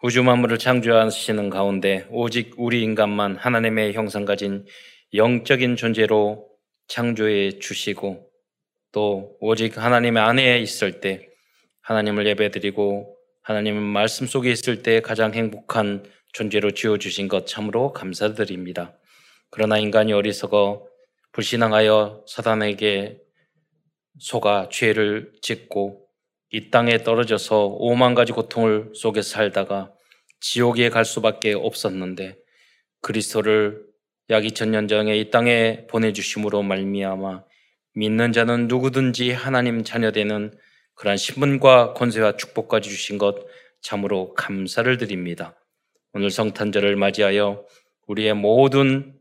우주 만물을 창조하시는 가운데 오직 우리 인간만 하나님의 형상 가진 영적인 존재로 창조해 주시고 또 오직 하나님의 안에 있을 때 하나님을 예배드리고 하나님의 말씀 속에 있을 때 가장 행복한 존재로 지어 주신 것 참으로 감사드립니다. 그러나 인간이 어리석어 불신앙하여 사단에게 속아 죄를 짓고 이 땅에 떨어져서 오만 가지 고통을 속에 살다가 지옥에 갈 수밖에 없었는데 그리스도를 약 2000년 전에 이 땅에 보내주심으로 말미암아 믿는 자는 누구든지 하나님 자녀되는 그러한 신분과 권세와 축복까지 주신 것 참으로 감사를 드립니다. 오늘 성탄절을 맞이하여 우리의 모든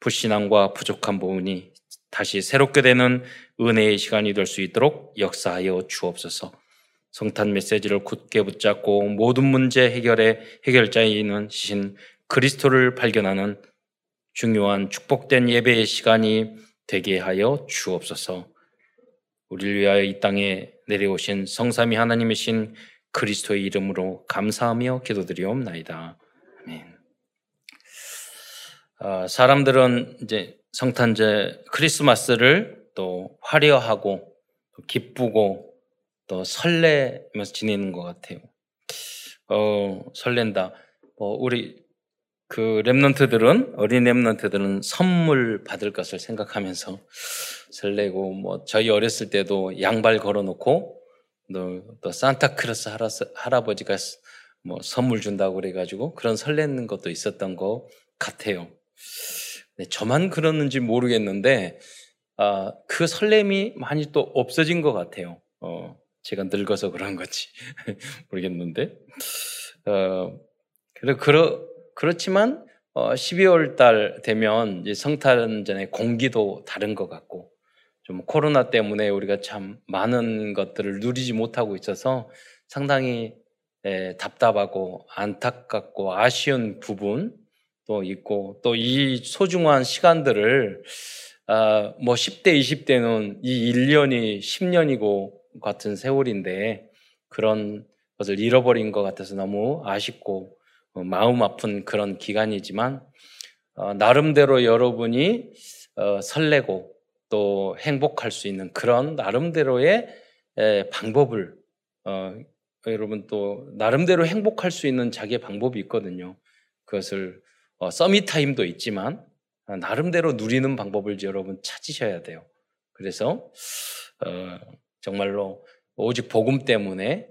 불신앙과 부족한 부분이 다시 새롭게 되는 은혜의 시간이 될 수 있도록 역사하여 주옵소서. 성탄 메시지를 굳게 붙잡고 모든 문제 해결의 해결자이는 신 그리스도를 발견하는 중요한 축복된 예배의 시간이 되게 하여 주옵소서. 우리를 위하여 이 땅에 내려오신 성삼위 하나님이신 그리스도의 이름으로 감사하며 기도드리옵나이다. 아멘. 어, 사람들은 이제 성탄절 크리스마스를 또 화려하고 또 기쁘고 또 설레면서 지내는 것 같아요. 어, 설렌다. 뭐 우리 그 랩런트들은 어린 랩런트들은 선물 받을 것을 생각하면서 설레고 뭐 저희 어렸을 때도 양발 걸어놓고 또, 또 산타크로스 할아버지가 뭐 선물 준다고 그래가지고 그런 설레는 것도 있었던 것 같아요. 네, 저만 그러는지 모르겠는데 아, 그 설렘이 많이 또 없어진 것 같아요. 어, 제가 늙어서 그런 건지 모르겠는데. 어, 그래, 그러, 그렇지만, 어, 12월 달 되면 이제 성탄전의 공기도 다른 것 같고, 좀 코로나 때문에 우리가 참 많은 것들을 누리지 못하고 있어서 상당히 에, 답답하고 안타깝고 아쉬운 부분도 있고, 또 이 소중한 시간들을 아, 뭐 10대, 20대는 이 1년이 10년이고 같은 세월인데 그런 것을 잃어버린 것 같아서 너무 아쉽고 어, 마음 아픈 그런 기간이지만 어, 나름대로 여러분이 어, 설레고 또 행복할 수 있는 그런 나름대로의 에, 방법을 어, 여러분 또 나름대로 행복할 수 있는 자기의 방법이 있거든요. 그것을 어, 서밋 타임도 있지만 어, 나름대로 누리는 방법을 여러분 찾으셔야 돼요. 그래서 어, 정말로 오직 복음 때문에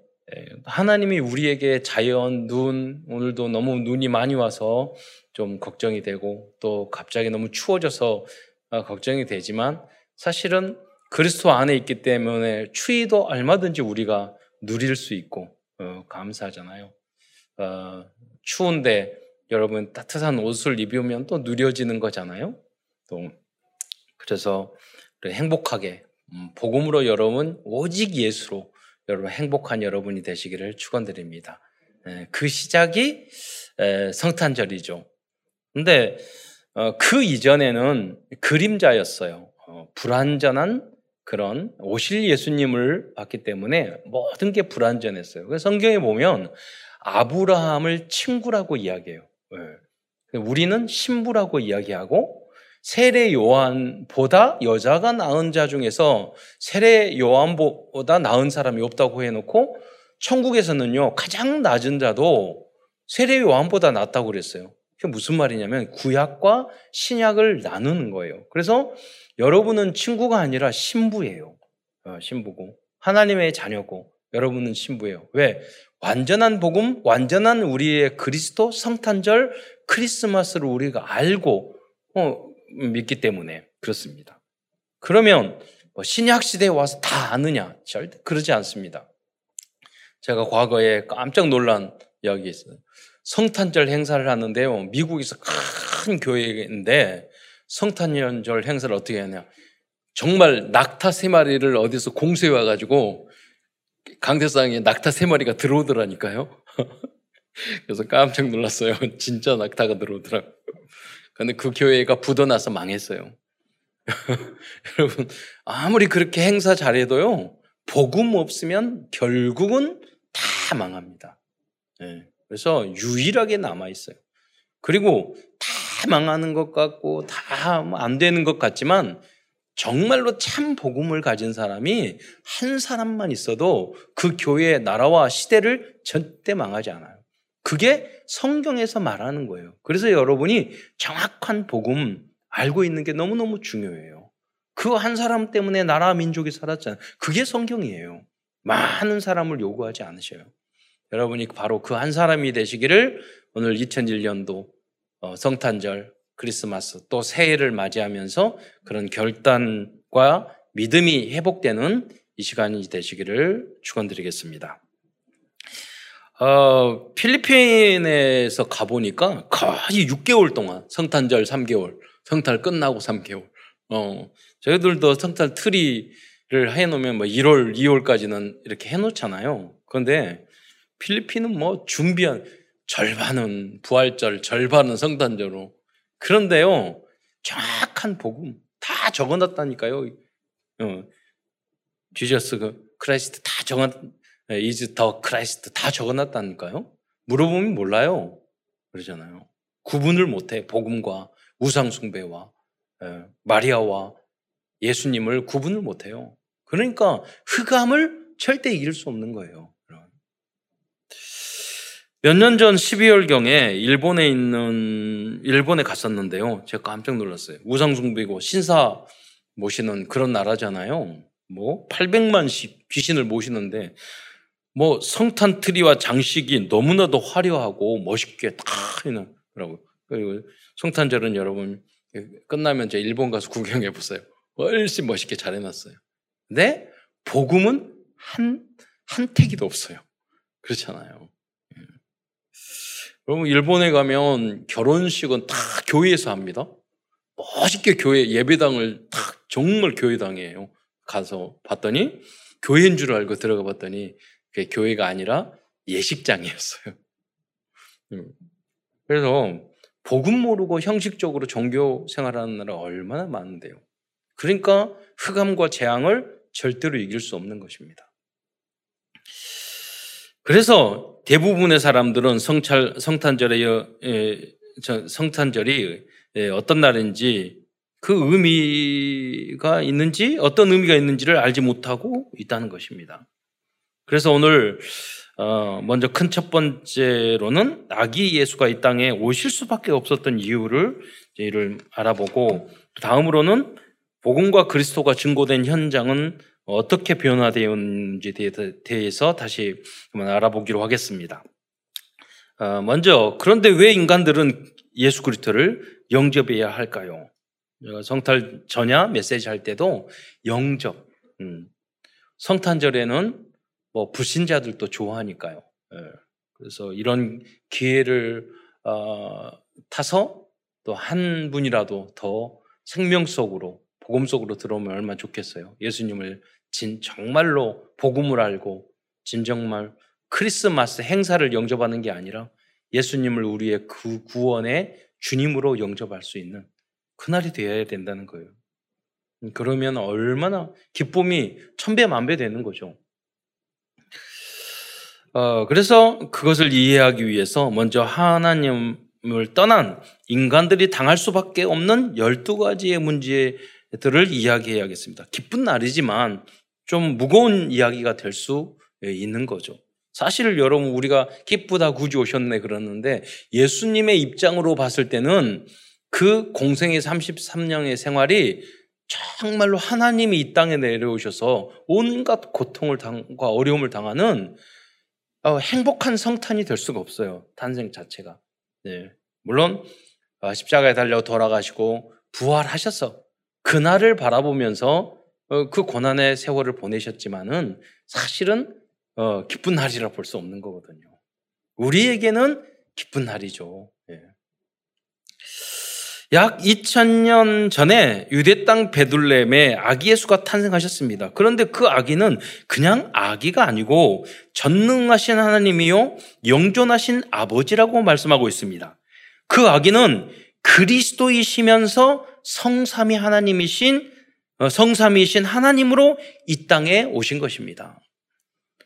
하나님이 우리에게 자연, 눈, 오늘도 너무 눈이 많이 와서 좀 걱정이 되고 또 갑자기 너무 추워져서 어, 걱정이 되지만 사실은 그리스도 안에 있기 때문에 추위도 얼마든지 우리가 누릴 수 있고 어, 감사하잖아요. 어, 추운데 여러분 따뜻한 옷을 입으면 또 누려지는 거잖아요. 또 그래서 행복하게 음, 복음으로 여러분 오직 예수로 여러분 행복한 여러분이 되시기를 축원드립니다. 예, 그 시작이 성탄절이죠. 근데 어, 그 이전에는 그림자였어요. 어, 불완전한 그런 오실 예수님을 봤기 때문에 모든 게 불완전했어요. 그래서 성경에 보면 아브라함을 친구라고 이야기해요. 예. 우리는 신부라고 이야기하고 세례 요한보다 여자가 낳은 자 중에서 세례 요한보다 낳은 사람이 없다고 해놓고 천국에서는요 가장 낮은 자도 세례 요한보다 낫다고 그랬어요. 그게 무슨 말이냐면 구약과 신약을 나누는 거예요. 그래서 여러분은 친구가 아니라 신부예요. 어, 신부고 하나님의 자녀고 여러분은 신부예요. 왜? 완전한 복음, 완전한 우리의 그리스도 성탄절 크리스마스를 우리가 알고 어, 믿기 때문에 그렇습니다. 그러면 뭐 신약 시대에 와서 다 아느냐? 절대 그러지 않습니다. 제가 과거에 깜짝 놀란 이야기 있어요. 성탄절 행사를 하는데요. 미국에서 큰 교회인데 성탄절 행사를 어떻게 하냐? 정말 낙타 세 마리를 어디서 공수해 와가지고 강대상에 낙타 세 마리가 들어오더라니까요. 그래서 깜짝 놀랐어요. 진짜 낙타가 들어오더라고요. 근데 그 교회가 부도나서 망했어요. 여러분, 아무리 그렇게 행사 잘해도요, 복음 없으면 결국은 다 망합니다. 네. 그래서 유일하게 남아 있어요. 그리고 다 망하는 것 같고 다 안 되는 것 같지만 정말로 참 복음을 가진 사람이 한 사람만 있어도 그 교회의 나라와 시대를 절대 망하지 않아요. 그게 성경에서 말하는 거예요. 그래서 여러분이 정확한 복음 알고 있는 게 너무너무 중요해요. 그 한 사람 때문에 나라 민족이 살았잖아요. 그게 성경이에요. 많은 사람을 요구하지 않으셔요. 여러분이 바로 그 한 사람이 되시기를 오늘 2001년도 어, 성탄절, 크리스마스 또 새해를 맞이하면서 그런 결단과 믿음이 회복되는 이 시간이 되시기를 축원드리겠습니다. 어, 필리핀에서 가보니까 거의 6개월 동안 성탄절 3개월, 성탄 끝나고 3개월. 어, 저희들도 성탄 트리를 해놓으면 뭐 1월, 2월까지는 이렇게 해놓잖아요. 그런데 필리핀은 뭐 준비한 절반은 부활절, 절반은 성탄절로. 그런데요, 정확한 복음 다 적어놨다니까요. 어, Jesus 그 Christ 다 적어 is the Christ 다 적어놨다니까요. 물어보면 몰라요. 그러잖아요. 구분을 못해 복음과 우상 숭배와 예, 마리아와 예수님을 구분을 못해요. 그러니까 흑암을 절대 이길 수 없는 거예요. 몇 년 전 12월경에 일본에 있는, 일본에 갔었는데요. 제가 깜짝 놀랐어요. 우상숭배고 신사 모시는 그런 나라잖아요. 뭐 800만씩 귀신을 모시는데 뭐 성탄 트리와 장식이 너무나도 화려하고 멋있게 다 해놓더라고요. 그리고 성탄절은 여러분 끝나면 제 일본 가서 구경해 보세요. 훨씬 멋있게 잘 해놨어요. 근데 복음은 한, 한 태기도 없어요. 그렇잖아요. 예. 여러분, 일본에 가면 결혼식은 다 교회에서 합니다. 멋있게 교회 예배당을 딱 정말 교회당이에요. 가서 봤더니 교회인 줄 알고 들어가 봤더니 그게 교회가 아니라 예식장이었어요. 음. 그래서 복음 모르고 형식적으로 종교 생활하는 나라 얼마나 많은데요. 그러니까 흑암과 재앙을 절대로 이길 수 없는 것입니다. 그래서 대부분의 사람들은 성찰, 성탄절의 성탄절이 어떤 날인지 그 의미가 있는지 어떤 의미가 있는지를 알지 못하고 있다는 것입니다. 그래서 오늘 어, 먼저 큰 첫 번째로는 아기 예수가 이 땅에 오실 수밖에 없었던 이유를 이를 알아보고 다음으로는 복음과 그리스도가 증거된 현장은 어떻게 변화되었는지 대해서 다시 한번 알아보기로 하겠습니다. 어, 먼저 그런데 왜 인간들은 예수 그리스도를 영접해야 할까요? 성탄 전야 메시지 할 때도 영접. 음. 성탄절에는 뭐 불신자들도 좋아하니까요. 예. 그래서 이런 기회를 어, 타서 또 한 분이라도 더 생명 속으로 복음 속으로 들어오면 얼마나 좋겠어요. 예수님을 진 정말로 복음을 알고 진 정말 크리스마스 행사를 영접하는 게 아니라 예수님을 우리의 그 구원의 주님으로 영접할 수 있는 그날이 되어야 된다는 거예요. 그러면 얼마나 기쁨이 천배 만배 되는 거죠. 어, 그래서 그것을 이해하기 위해서 먼저 하나님을 떠난 인간들이 당할 수밖에 없는 12가지의 문제들을 이야기해야겠습니다. 기쁜 날이지만 좀 무거운 이야기가 될 수 있는 거죠. 사실 여러분 우리가 기쁘다 구주 오셨네 그러는데 예수님의 입장으로 봤을 때는 그 공생의 33년의 생활이 정말로 하나님이 이 땅에 내려오셔서 온갖 고통을 당과 어려움을 당하는 어, 행복한 성탄이 될 수가 없어요. 탄생 자체가. 네. 물론 어, 십자가에 달려 돌아가시고 부활하셔서 그날을 바라보면서 어, 그 고난의 세월을 보내셨지만은 사실은 어, 기쁜 날이라 볼 수 없는 거거든요. 우리에게는 기쁜 날이죠. 예. 약 2000년 전에 유대 땅 베들렘에 아기 예수가 탄생하셨습니다. 그런데 그 아기는 그냥 아기가 아니고 전능하신 하나님이요 영존하신 아버지라고 말씀하고 있습니다. 그 아기는 그리스도이시면서 성삼위 하나님이신 어, 성삼위이신 하나님으로 이 땅에 오신 것입니다.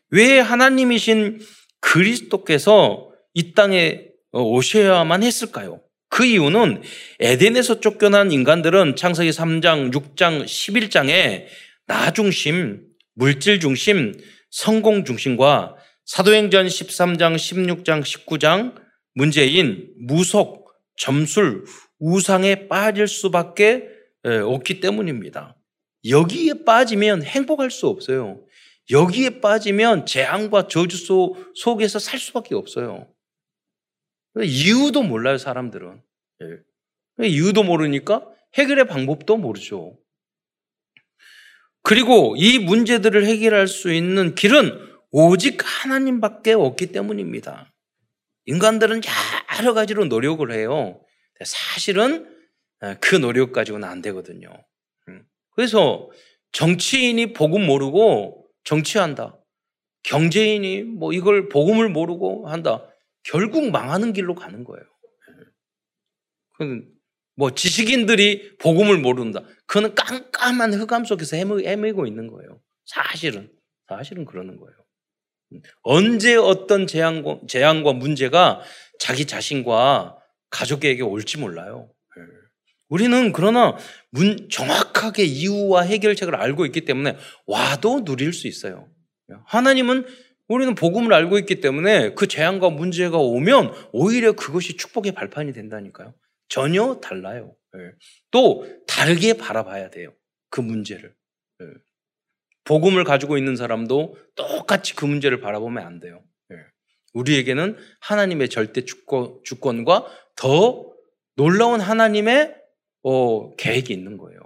왜 하나님이신 그리스도께서 이 땅에 오셔야만 했을까요? 그 이유는 에덴에서 쫓겨난 인간들은 창세기 3장, 6장, 11장에 나 중심, 물질 중심, 성공 중심과 사도행전 13장, 16장, 19장 문제인 무속, 점술, 우상에 빠질 수밖에 없기 때문입니다. 여기에 빠지면 행복할 수 없어요. 여기에 빠지면 재앙과 저주 속에서 살 수밖에 없어요. 이유도 몰라요, 사람들은. 예. 이유도 모르니까 해결의 방법도 모르죠. 그리고 이 문제들을 해결할 수 있는 길은 오직 하나님밖에 없기 때문입니다. 인간들은 여러 가지로 노력을 해요. 사실은 그 노력 가지고는 안 되거든요. 음. 그래서 정치인이 복음 모르고 정치한다. 경제인이 뭐 이걸 복음을 모르고 한다. 결국 망하는 길로 가는 거예요. 뭐 지식인들이 복음을 모른다. 그거는 깜깜한 흑암 속에서 헤매 고 있는 거예요. 사실은 사실은 그러는 거예요. 언제 어떤 재앙과, 재앙과 문제가 자기 자신과 가족에게 올지 몰라요. 우리는 그러나 문, 정확하게 이유와 해결책을 알고 있기 때문에 와도 누릴 수 있어요. 하나님은 우리는 복음을 알고 있기 때문에 그 재앙과 문제가 오면 오히려 그것이 축복의 발판이 된다니까요. 전혀 달라요. 예. 또 다르게 바라봐야 돼요. 그 문제를. 예. 복음을 가지고 있는 사람도 똑같이 그 문제를 바라보면 안 돼요. 예. 우리에게는 하나님의 절대 주권, 주권 과 더 놀라운 하나님의 어, 계획이 있는 거예요.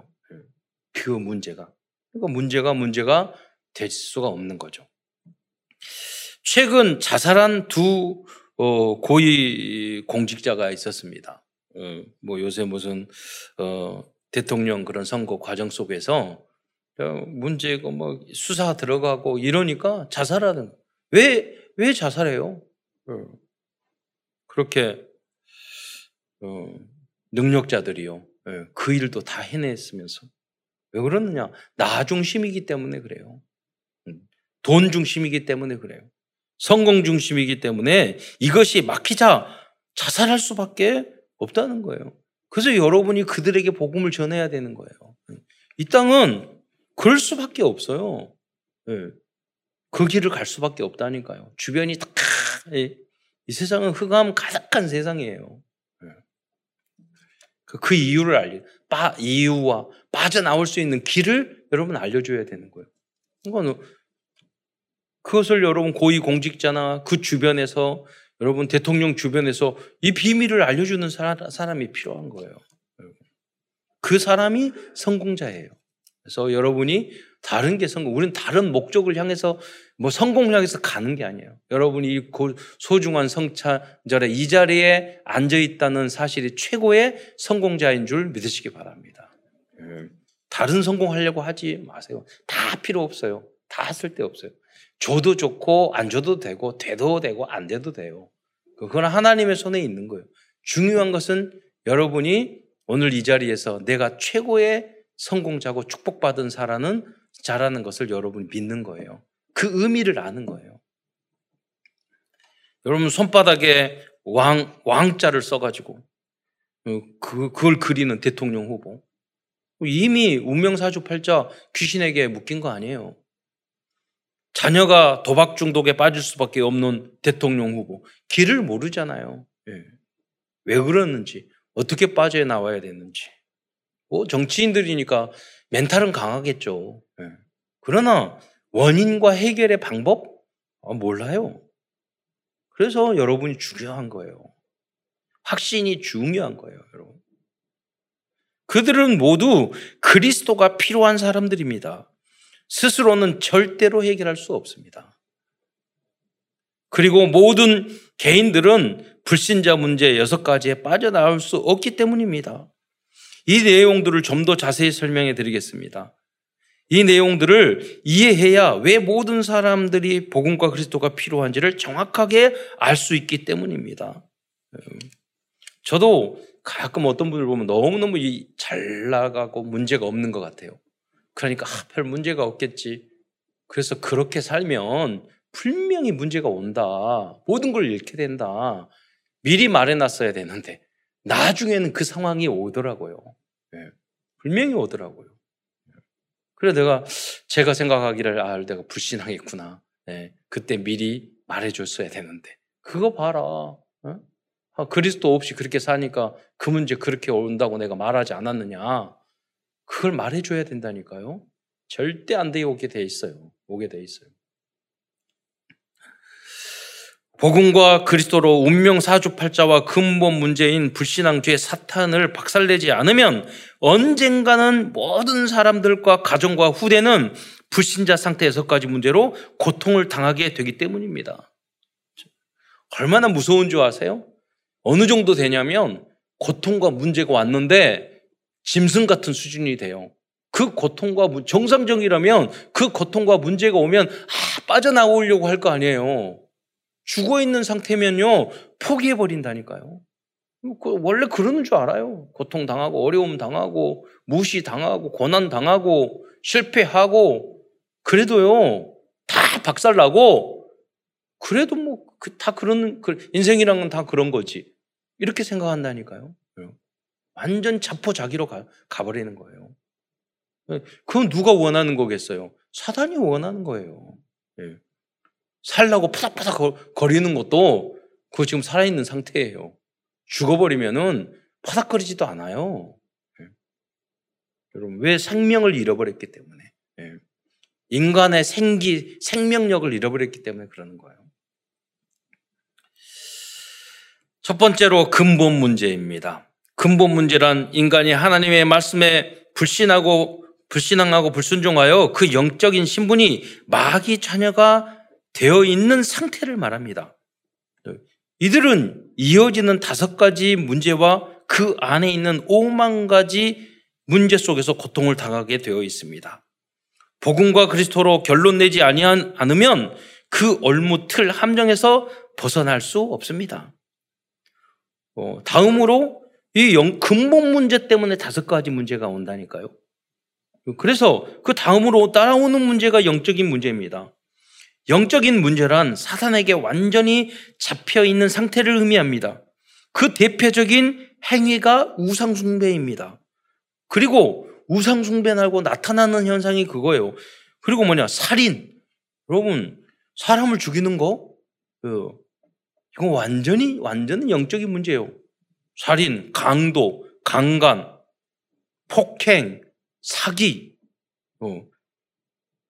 그 문제가. 그러니까 문제가 문제가 될 수가 없는 거죠. 최근 자살한 두 어, 고위 공직자가 있었습니다. 어, 뭐 요새 무슨 어, 대통령 그런 선거 과정 속에서 문제고 뭐 수사 들어가고 이러니까 자살하는 왜 왜 자살해요? 어, 그렇게 어, 능력자들이요. 예, 그 일도 다 해냈으면서 왜 그러느냐? 나 중심이기 때문에 그래요. 음, 돈 중심이기 때문에 그래요. 성공 중심이기 때문에 이것이 막히자 자살할 수밖에 없다는 거예요. 그래서 여러분이 그들에게 복음을 전해야 되는 거예요. 이 땅은 그럴 수밖에 없어요. 네. 그 길을 갈 수밖에 없다니까요. 주변이 다, 이 세상은 흑암 가득한 세상이에요. 네. 그 이유를 알려, 빠, 이유와 빠져나올 수 있는 길을 여러분 알려줘야 되는 거예요. 그러니까 그것을 여러분 고위 공직자나 그 주변에서 여러분 대통령 주변에서 이 비밀을 알려주는 사람 이 필요한 거예요. 그 사람이 성공자예요. 그래서 여러분이 다른 게 성공, 우리는 다른 목적을 향해서 뭐 성공을 향해서 가는 게 아니에요. 여러분이 소중한 성차절에 이 자리에 앉아 있다는 사실이 최고의 성공자인 줄 믿으시기 바랍니다. 예. 다른 성공하려고 하지 마세요. 다 필요 없어요. 다 쓸데 없어요. 줘도 좋고 안 줘도 되고 돼도 되고 안 돼도 돼요. 그건 하나님의 손에 있는 거예요. 중요한 것은 여러분이 오늘 이 자리에서 내가 최고의 성공자고 축복받은 사람은 자라는 것을 여러분이 믿는 거예요. 그 의미를 아는 거예요. 여러분 손바닥에 왕 왕자를 써가지고 어, 그 그걸 그리는 대통령 후보 이미 운명사주팔자 귀신에게 묶인 거 아니에요. 자녀가 도박 중독에 빠질 수밖에 없는 대통령 후보. 길을 모르잖아요. 예. 왜 그러는지, 어떻게 빠져 나와야 되는지. 뭐 정치인들이니까 멘탈은 강하겠죠. 예. 그러나 원인과 해결의 방법? 아, 몰라요. 그래서 여러분이 중요한 거예요. 확신이 중요한 거예요, 여러분. 그들은 모두 그리스도가 필요한 사람들입니다. 스스로는 절대로 해결할 수 없습니다. 그리고 모든 개인들은 불신자 문제 여섯 가지에 빠져나올 수 없기 때문입니다. 이 내용들을 좀 더 자세히 설명해 드리겠습니다. 이 내용들을 이해해야 왜 모든 사람들이 복음과 그리스도가 필요한지를 정확하게 알 수 있기 때문입니다. 저도 가끔 어떤 분을 보면 너무너무 잘 나가고 문제가 없는 것 같아요. 그러니까 아, 별 문제가 없겠지. 그래서 그렇게 살면 분명히 문제가 온다. 모든 걸 잃게 된다. 미리 말해놨어야 되는데 나중에는 그 상황이 오더라고요. 네. 분명히 오더라고요. 그래 내가 제가 생각하기를 아 내가 불신하겠구나. 네. 그때 미리 말해줬어야 되는데 그거 봐라. 어? 아, 그리스도 없이 그렇게 사니까 그 문제 그렇게 온다고 내가 말하지 않았느냐. 그걸 말해줘야 된다니까요. 절대 안돼 오게 돼 있어요. 오게 돼 있어요. 복음과 그리스도로 운명 사주팔자와 근본 문제인 불신앙 죄 사탄을 박살내지 않으면 언젠가는 모든 사람들과 가정과 후대는 불신자 상태에서까지 문제로 고통을 당하게 되기 때문입니다. 얼마나 무서운 줄 아세요? 어느 정도 되냐면 고통과 문제가 왔는데 짐승 같은 수준이 돼요. 그 고통과 정상적이라면 그 고통과 문제가 오면 아, 빠져나오려고 할 거 아니에요. 죽어 있는 상태면요 포기해 버린다니까요. 그 원래 그러는 줄 알아요. 고통 당하고 어려움 당하고 무시 당하고 고난 당하고 실패하고 그래도요 다 박살나고 그래도 뭐 다 그런 그 인생이란 건 다 그런 거지 이렇게 생각한다니까요. 완전 자포자기로 가, 가버리는 거예요. 그건 누가 원하는 거겠어요? 사단이 원하는 거예요. 예. 살라고 파닥파닥 거리는 것도 그거 지금 살아있는 상태예요. 죽어버리면은 파닥거리지도 않아요. 예. 여러분, 왜 생명을 잃어버렸기 때문에. 예. 인간의 생기, 생명력을 잃어버렸기 때문에 그러는 거예요. 첫 번째로 근본 문제입니다. 근본 문제란 인간이 하나님의 말씀에 불신하고 불신앙하고 불순종하여 그 영적인 신분이 마귀 자녀가 되어 있는 상태를 말합니다. 이들은 이어지는 다섯 가지 문제와 그 안에 있는 오만 가지 문제 속에서 고통을 당하게 되어 있습니다. 복음과 그리스도로 결론 내지 않으면 그 얼무틀 함정에서 벗어날 수 없습니다. 어, 다음으로 이 영, 근본 문제 때문에 다섯 가지 문제가 온다니까요. 그래서 그 다음으로 따라오는 문제가 영적인 문제입니다. 영적인 문제란 사탄에게 완전히 잡혀 있는 상태를 의미합니다. 그 대표적인 행위가 우상숭배입니다. 그리고 우상숭배하고 나타나는 현상이 그거예요. 그리고 뭐냐, 살인. 여러분, 사람을 죽이는 거, 그, 이거 완전히, 완전히 영적인 문제예요. 살인, 강도, 강간, 폭행, 사기, 어,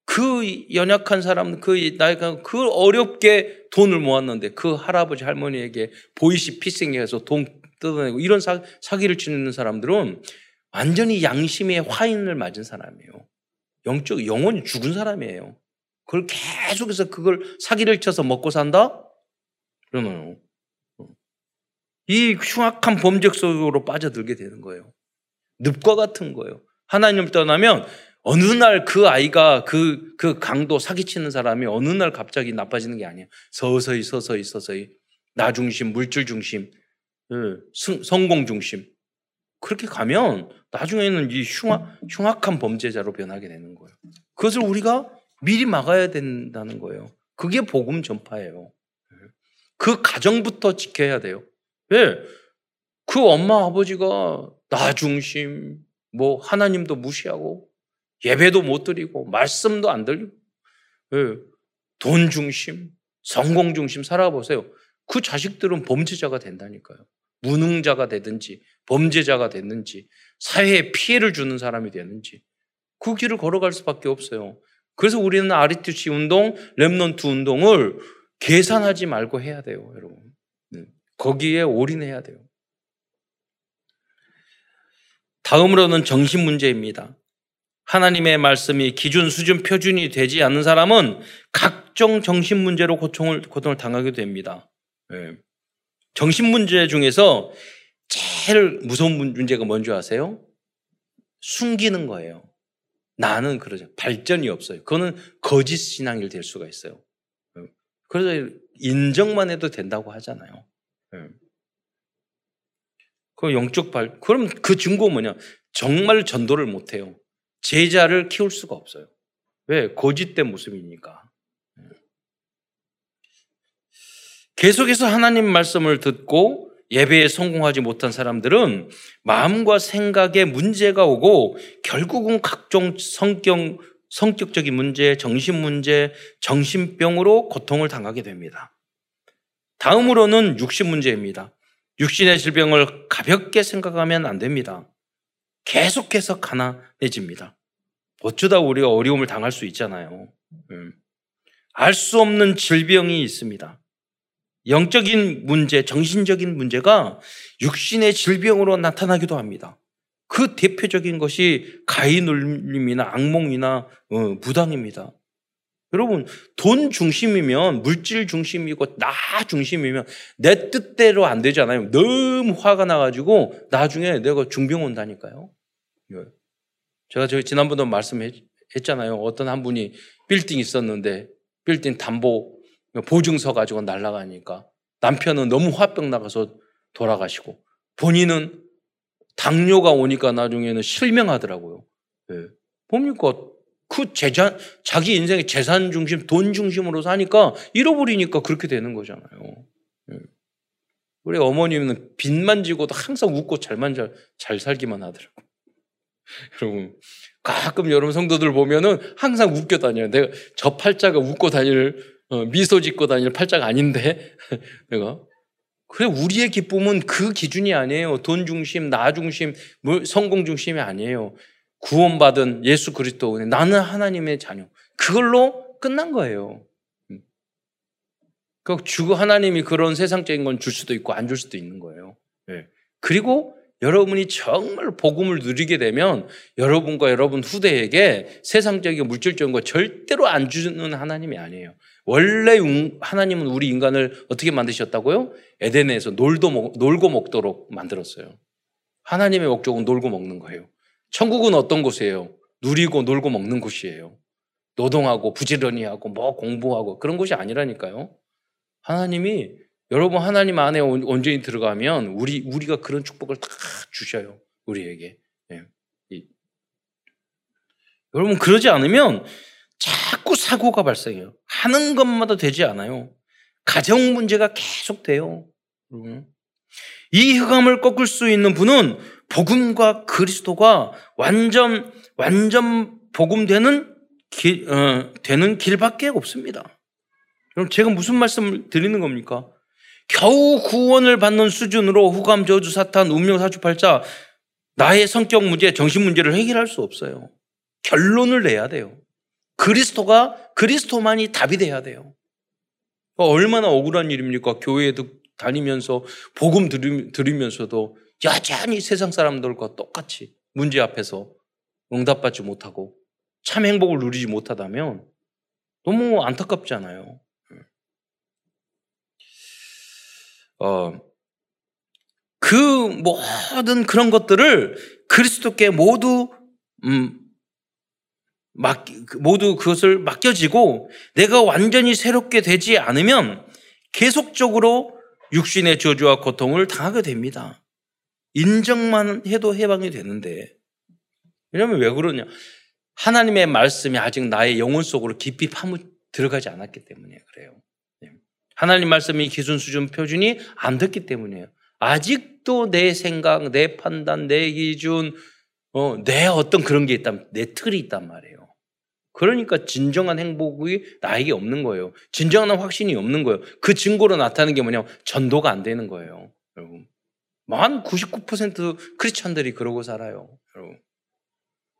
그 연약한 사람, 그 나이가 그 어렵게 돈을 모았는데 그 할아버지 할머니에게 보이시 피싱해서 돈 뜯어내고 이런 사, 사기를 치는 사람들은 완전히 양심의 화인을 맞은 사람이에요. 영적 영혼이 죽은 사람이에요. 그걸 계속해서 그걸 사기를 쳐서 먹고 산다? 그러면 이 흉악한 범죄 속으로 빠져들게 되는 거예요. 늪과 같은 거예요. 하나님을 떠나면 어느 날 그 아이가 그, 그 강도 사기치는 사람이 어느 날 갑자기 나빠지는 게 아니야. 서서히, 서서히, 서서히. 나 중심, 물질 중심, 예, 성공 중심. 그렇게 가면 나중에는 이 흉악, 흉악한 범죄자로 변하게 되는 거예요. 그것을 우리가 미리 막아야 된다는 거예요. 그게 복음 전파예요. 예. 그 가정부터 지켜야 돼요. 왜? 그 엄마 아버지가 나 중심, 뭐 하나님도 무시하고 예배도 못 드리고 말씀도 안 들리고 예. 돈 중심, 성공 중심 살아보세요. 그 자식들은 범죄자가 된다니까요. 무능자가 되든지 범죄자가 됐는지 사회에 피해를 주는 사람이 되는지 그 길을 걸어갈 수밖에 없어요. 그래서 우리는 RUTC 운동, Remnant 운동을 계산하지 말고 해야 돼요, 여러분. 네. 거기에 올인해야 돼요. 다음으로는 정신 문제입니다. 하나님의 말씀이 기준, 수준, 표준이 되지 않는 사람은 각종 정신 문제로 고통을, 고통을 당하게 됩니다. 네. 정신 문제 중에서 제일 무서운 문제가 뭔지 아세요? 숨기는 거예요. 나는 그러죠. 발전이 없어요. 그거는 거짓 신앙이 될 수가 있어요. 네. 그래서 인정만 해도 된다고 하잖아요. 네. 그 영적 발, 그럼 그 증거 뭐냐? 정말 전도를 못해요. 제자를 키울 수가 없어요. 왜? 거짓된 모습이니까. 계속해서 하나님 말씀을 듣고 예배에 성공하지 못한 사람들은 마음과 생각에 문제가 오고 결국은 각종 성격, 성격적인 문제, 정신 문제, 정신병으로 고통을 당하게 됩니다. 다음으로는 육신 문제입니다. 육신의 질병을 가볍게 생각하면 안 됩니다. 계속해서 가난해집니다. 어쩌다 우리가 어려움을 당할 수 있잖아요. 음. 알수 없는 질병이 있습니다. 영적인 문제, 정신적인 문제가 육신의 질병으로 나타나기도 합니다. 그 대표적인 것이 가위눌림이나 악몽이나 어, 부당입니다. 여러분, 돈 중심이면, 물질 중심이고, 나 중심이면, 내 뜻대로 안 되잖아요. 너무 화가 나가지고, 나중에 내가 중병 온다니까요. 예. 제가 저희 지난번도 말씀했잖아요. 어떤 한 분이 빌딩 있었는데, 빌딩 담보 보증서 가지고 날아가니까 남편은 너무 화병 나가서 돌아가시고 본인은 당뇨가 오니까 나중에는 실명하더라고요. 예. 뭡니까? 그 재산, 자기 인생의 재산 중심, 돈 중심으로 사니까 잃어버리니까 그렇게 되는 거잖아요. 예. 우리 어머님은 빚만 지고도 항상 웃고 잘만 잘, 잘 살기만 하더라고요. 여러분, 가끔 여러분 성도들 보면은 항상 웃겨 다녀요. 내가 저 팔자가 웃고 다닐 어, 미소 짓고 다닐 팔자가 아닌데 내가 그래 우리의 기쁨은 그 기준이 아니에요. 돈 중심, 나 중심, 성공 중심이 아니에요. 구원받은 예수 그리스도 나는 하나님의 자녀. 그걸로 끝난 거예요. 음. 그 주고 하나님이 그런 세상적인 건 줄 수도 있고 안 줄 수도 있는 거예요. 네. 그리고 여러분이 정말 복음을 누리게 되면 여러분과 여러분 후대에게 세상적인 물질적인 거 절대로 안 주는 하나님이 아니에요. 원래 하나님은 우리 인간을 어떻게 만드셨다고요? 에덴에서 놀도 먹, 놀고 먹도록 만들었어요. 하나님의 목적은 놀고 먹는 거예요. 천국은 어떤 곳이에요? 누리고 놀고 먹는 곳이에요. 노동하고 부지런히 하고 뭐 공부하고 그런 곳이 아니라니까요. 하나님이 여러분 하나님 안에 온전히 들어가면 우리 우리가 그런 축복을 다 주셔요. 우리에게. 네. 여러분 그러지 않으면 자꾸 사고가 발생해요. 하는 것마다 되지 않아요. 가정 문제가 계속 돼요. 이 흑암을 꺾을 수 있는 분은 복음과 그리스도가 완전 완전 복음 되는 길, 어, 되는 길밖에 없습니다. 그럼 제가 무슨 말씀을 드리는 겁니까? 겨우 구원을 받는 수준으로 후감, 저주, 사탄, 운명, 사주팔자, 나의 성격 문제, 정신 문제를 해결할 수 없어요. 결론을 내야 돼요. 그리스도가, 그리스도만이 답이 돼야 돼요. 얼마나 억울한 일입니까? 교회에도 다니면서, 복음 들으면서도 여전히 세상 사람들과 똑같이 문제 앞에서 응답받지 못하고 참 행복을 누리지 못하다면 너무 안타깝잖아요. 어, 그 모든 그런 것들을 그리스도께 모두 음, 맡, 모두 그것을 맡겨지고 내가 완전히 새롭게 되지 않으면 계속적으로 육신의 저주와 고통을 당하게 됩니다. 인정만 해도 해방이 되는데. 왜냐면 왜 그러냐. 하나님의 말씀이 아직 나의 영혼 속으로 깊이 파묻 들어가지 않았기 때문에 그래요. 하나님 말씀이 기준, 수준, 표준이 안 됐기 때문이에요. 아직도 내 생각, 내 판단, 내 기준, 어, 내 어떤 그런 게 있단, 내 틀이 있단 말이에요. 그러니까 진정한 행복이 나에게 없는 거예요. 진정한 확신이 없는 거예요. 그 증거로 나타나는 게 뭐냐면 전도가 안 되는 거예요. 여러분. 만 99% 크리스찬들이 그러고 살아요.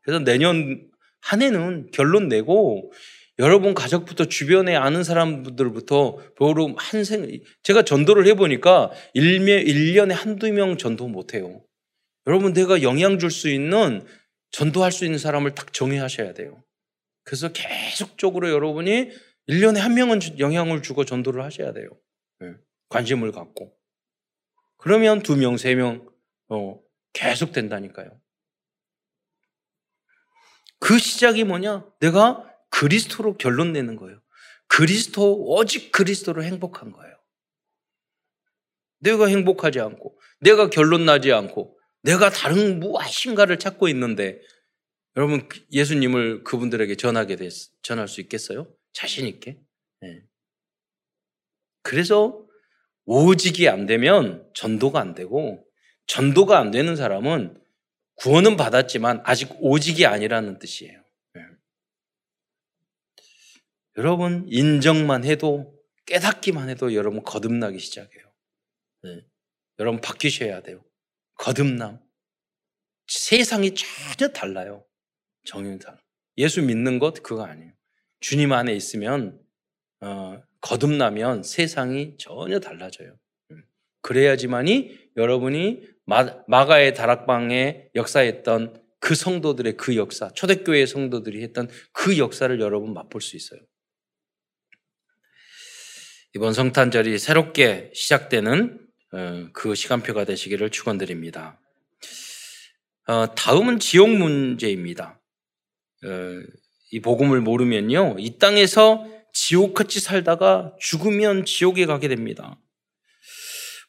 그래서 내년 한 해는 결론 내고 여러분 가족부터 주변에 아는 사람들부터 보로 한 생, 제가 전도를 해보니까 1년에 한두 명 전도 못해요. 여러분, 내가 영향 줄 수 있는, 전도할 수 있는 사람을 딱 정의하셔야 돼요. 그래서 계속적으로 여러분이 1년에 한 명은 영향을 주고 전도를 하셔야 돼요. 네. 관심을 갖고. 그러면 두 명, 세 명, 어, 계속 된다니까요. 그 시작이 뭐냐? 내가 그리스도로 결론 내는 거예요. 그리스도, 오직 그리스도로 행복한 거예요. 내가 행복하지 않고, 내가 결론 나지 않고, 내가 다른 무엇인가를 찾고 있는데, 여러분, 예수님을 그분들에게 전하게 됐, 전할 수 있겠어요? 자신있게? 네. 그래서 오직이 안 되면 전도가 안 되고 전도가 안 되는 사람은 구원은 받았지만 아직 오직이 아니라는 뜻이에요. 네. 여러분 인정만 해도 깨닫기만 해도 여러분 거듭나기 시작해요. 네. 여러분 바뀌셔야 돼요. 거듭남. 세상이 전혀 달라요. 정윤상. 예수 믿는 것 그거 아니에요. 주님 안에 있으면 어, 거듭나면 세상이 전혀 달라져요. 음. 그래야지만이 여러분이 마, 가의 다락방에 역사했던 그 성도들의 그 역사, 초대교회 성도들이 했던 그 역사를 여러분 맛볼 수 있어요. 이번 성탄절이 새롭게 시작되는 어, 그 시간표가 되시기를 축원드립니다. 어, 다음은 지옥 문제입니다. 어, 이 복음을 모르면요, 이 땅에서 지옥같이 살다가 죽으면 지옥에 가게 됩니다.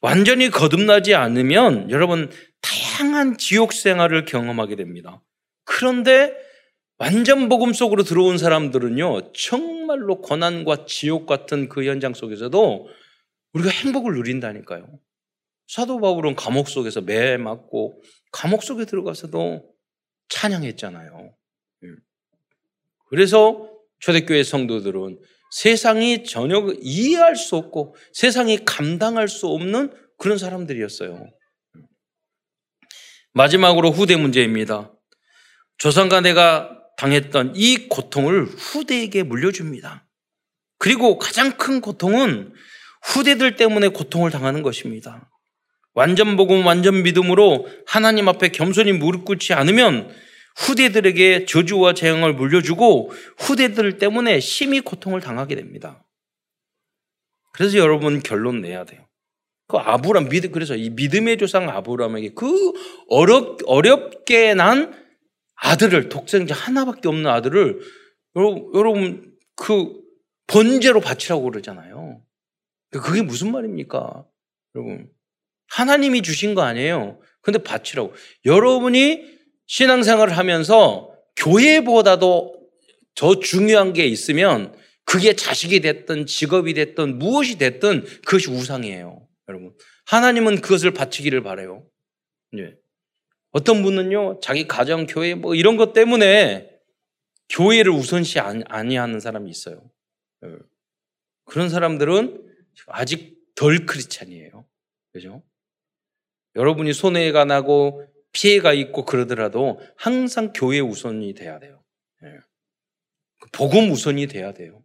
완전히 거듭나지 않으면 여러분 다양한 지옥 생활을 경험하게 됩니다. 그런데 완전 복음 속으로 들어온 사람들은요, 정말로 고난과 지옥 같은 그 현장 속에서도 우리가 행복을 누린다니까요. 사도 바울은 감옥 속에서 매 맞고 감옥 속에 들어가서도 찬양했잖아요. 예. 그래서 초대교회 성도들은 세상이 전혀 이해할 수 없고 세상이 감당할 수 없는 그런 사람들이었어요. 마지막으로 후대 문제입니다. 조상간대가 당했던 이 고통을 후대에게 물려줍니다. 그리고 가장 큰 고통은 후대들 때문에 고통을 당하는 것입니다. 완전 복음, 완전 믿음으로 하나님 앞에 겸손히 무릎 꿇지 않으면 후대들에게 저주와 재앙을 물려주고 후대들 때문에 심히 고통을 당하게 됩니다. 그래서 여러분 결론 내야 돼요. 그 아브람 믿음 그래서 이 믿음의 조상 아브람에게 그 어렵 어렵게 난 아들을 독생자 하나밖에 없는 아들을 여러분 그 번제로 바치라고 그러잖아요. 그게 무슨 말입니까? 여러분 하나님이 주신 거 아니에요. 근데 바치라고. 여러분이 신앙생활을 하면서 교회보다도 더 중요한 게 있으면 그게 자식이 됐든 직업이 됐든 무엇이 됐든 그것이 우상이에요. 여러분. 하나님은 그것을 바치기를 바래요. 예. 어떤 분은요, 자기 가정, 교회 뭐 이런 것 때문에 교회를 우선시 아니하는 사람이 있어요. 예. 그런 사람들은 아직 덜 크리스찬이에요. 그죠? 여러분이 손해가 나고 피해가 있고 그러더라도 항상 교회 우선이 돼야 돼요. 예. 복음 우선이 돼야 돼요.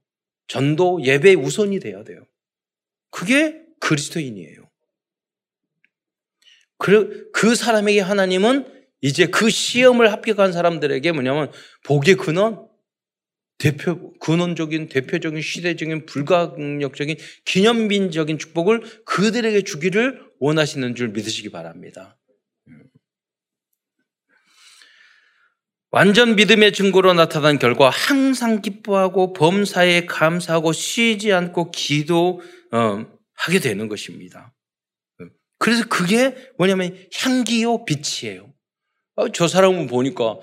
전도 예배 우선이 돼야 돼요. 그게 그리스도인이에요. 그, 그 사람에게 하나님은 이제 그 시험을 합격한 사람들에게 뭐냐면 복의 근원, 대표, 근원적인, 대표적인, 시대적인, 불가역적인, 기념빈적인 축복을 그들에게 주기를 원하시는 줄 믿으시기 바랍니다. 완전 믿음의 증거로 나타난 결과 항상 기뻐하고 범사에 감사하고 쉬지 않고 기도하게 어, 되는 것입니다. 그래서 그게 뭐냐면 향기요 빛이에요. 어, 저 사람은 보니까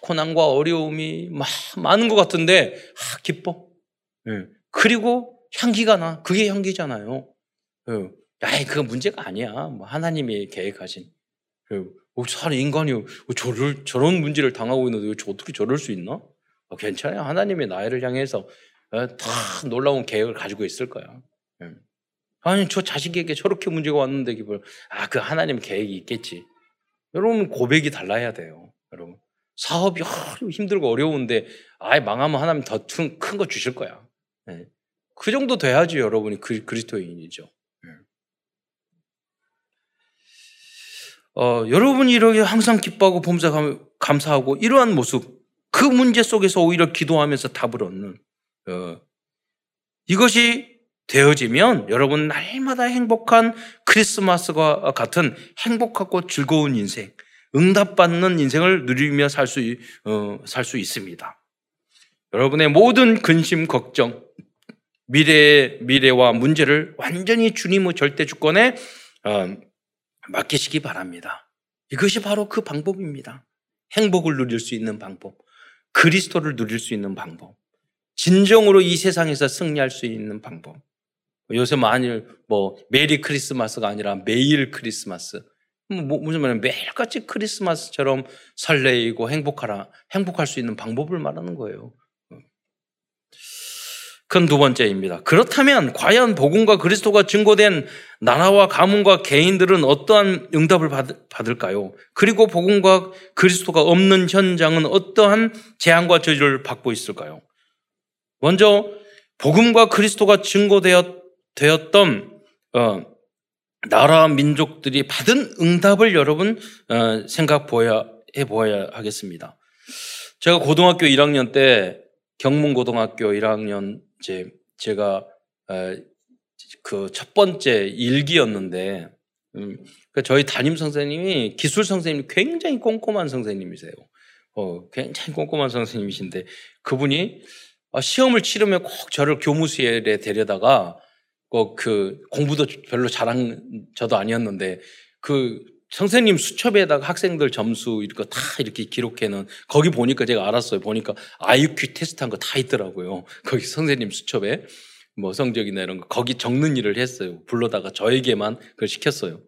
고난과 어려움이 막 많은 것 같은데 아, 기뻐. 예. 그리고 향기가 나. 그게 향기잖아요. 예. 아이 그거 문제가 아니야. 뭐 하나님이 계획하신. 예. 어, 인간이 어, 저를 저런 문제를 당하고 있는데 저 어떻게 저럴 수 있나? 어, 괜찮아요. 하나님의 나이를 향해서 다 놀라운 계획을 가지고 있을 거야. 아니 저 자식에게 저렇게 문제가 왔는데 기분 아 그 하나님 계획이 있겠지. 여러분 고백이 달라야 돼요. 여러분 사업이 힘들고 어려운데 아예 망하면 하나님 더 큰 거 주실 거야. 네. 그 정도 돼야지 여러분이 그, 그리스도인이죠. 어, 여러분이 이렇게 항상 기뻐하고 범사 감사하고 이러한 모습 그 문제 속에서 오히려 기도하면서 답을 얻는 어, 이것이 되어지면 여러분 날마다 행복한 크리스마스와 같은 행복하고 즐거운 인생, 응답받는 인생을 누리며 살 수, 어, 살 수 있습니다. 여러분의 모든 근심, 걱정, 미래, 미래와 문제를 완전히 주님의 절대 주권에 어, 맡기시기 바랍니다. 이것이 바로 그 방법입니다. 행복을 누릴 수 있는 방법, 그리스도를 누릴 수 있는 방법, 진정으로 이 세상에서 승리할 수 있는 방법. 요새 만일 뭐 메리 크리스마스가 아니라 매일 크리스마스. 뭐 무슨 말이야 매일같이 크리스마스처럼 설레이고 행복하라 행복할 수 있는 방법을 말하는 거예요. 그건 두 번째입니다. 그렇다면 과연 복음과 그리스도가 증거된 나라와 가문과 개인들은 어떠한 응답을 받을까요? 그리고 복음과 그리스도가 없는 현장은 어떠한 재앙과 저주를 받고 있을까요? 먼저 복음과 그리스도가 증거되었던 어, 나라 민족들이 받은 응답을 여러분 어, 생각 보야 해 보아야 하겠습니다. 제가 고등학교 1학년 때 경문고등학교 1학년 이제 제가 어, 그첫 번째 일기였는데 음, 그 저희 담임 선생님이 기술 선생님이 굉장히 꼼꼼한 선생님이세요. 어, 굉장히 꼼꼼한 선생님이신데 그분이 어, 시험을 치르면 꼭 저를 교무실에 데려다가 그 공부도 별로 잘한 저도 아니었는데 그 선생님 수첩에다가 학생들 점수 이거 다 이렇게 기록해는 거기 보니까 제가 알았어요. 보니까 IQ 테스트 한 거 다 있더라고요. 거기 선생님 수첩에 뭐 성적이나 이런 거 거기 적는 일을 했어요. 불러다가 저에게만 그걸 시켰어요.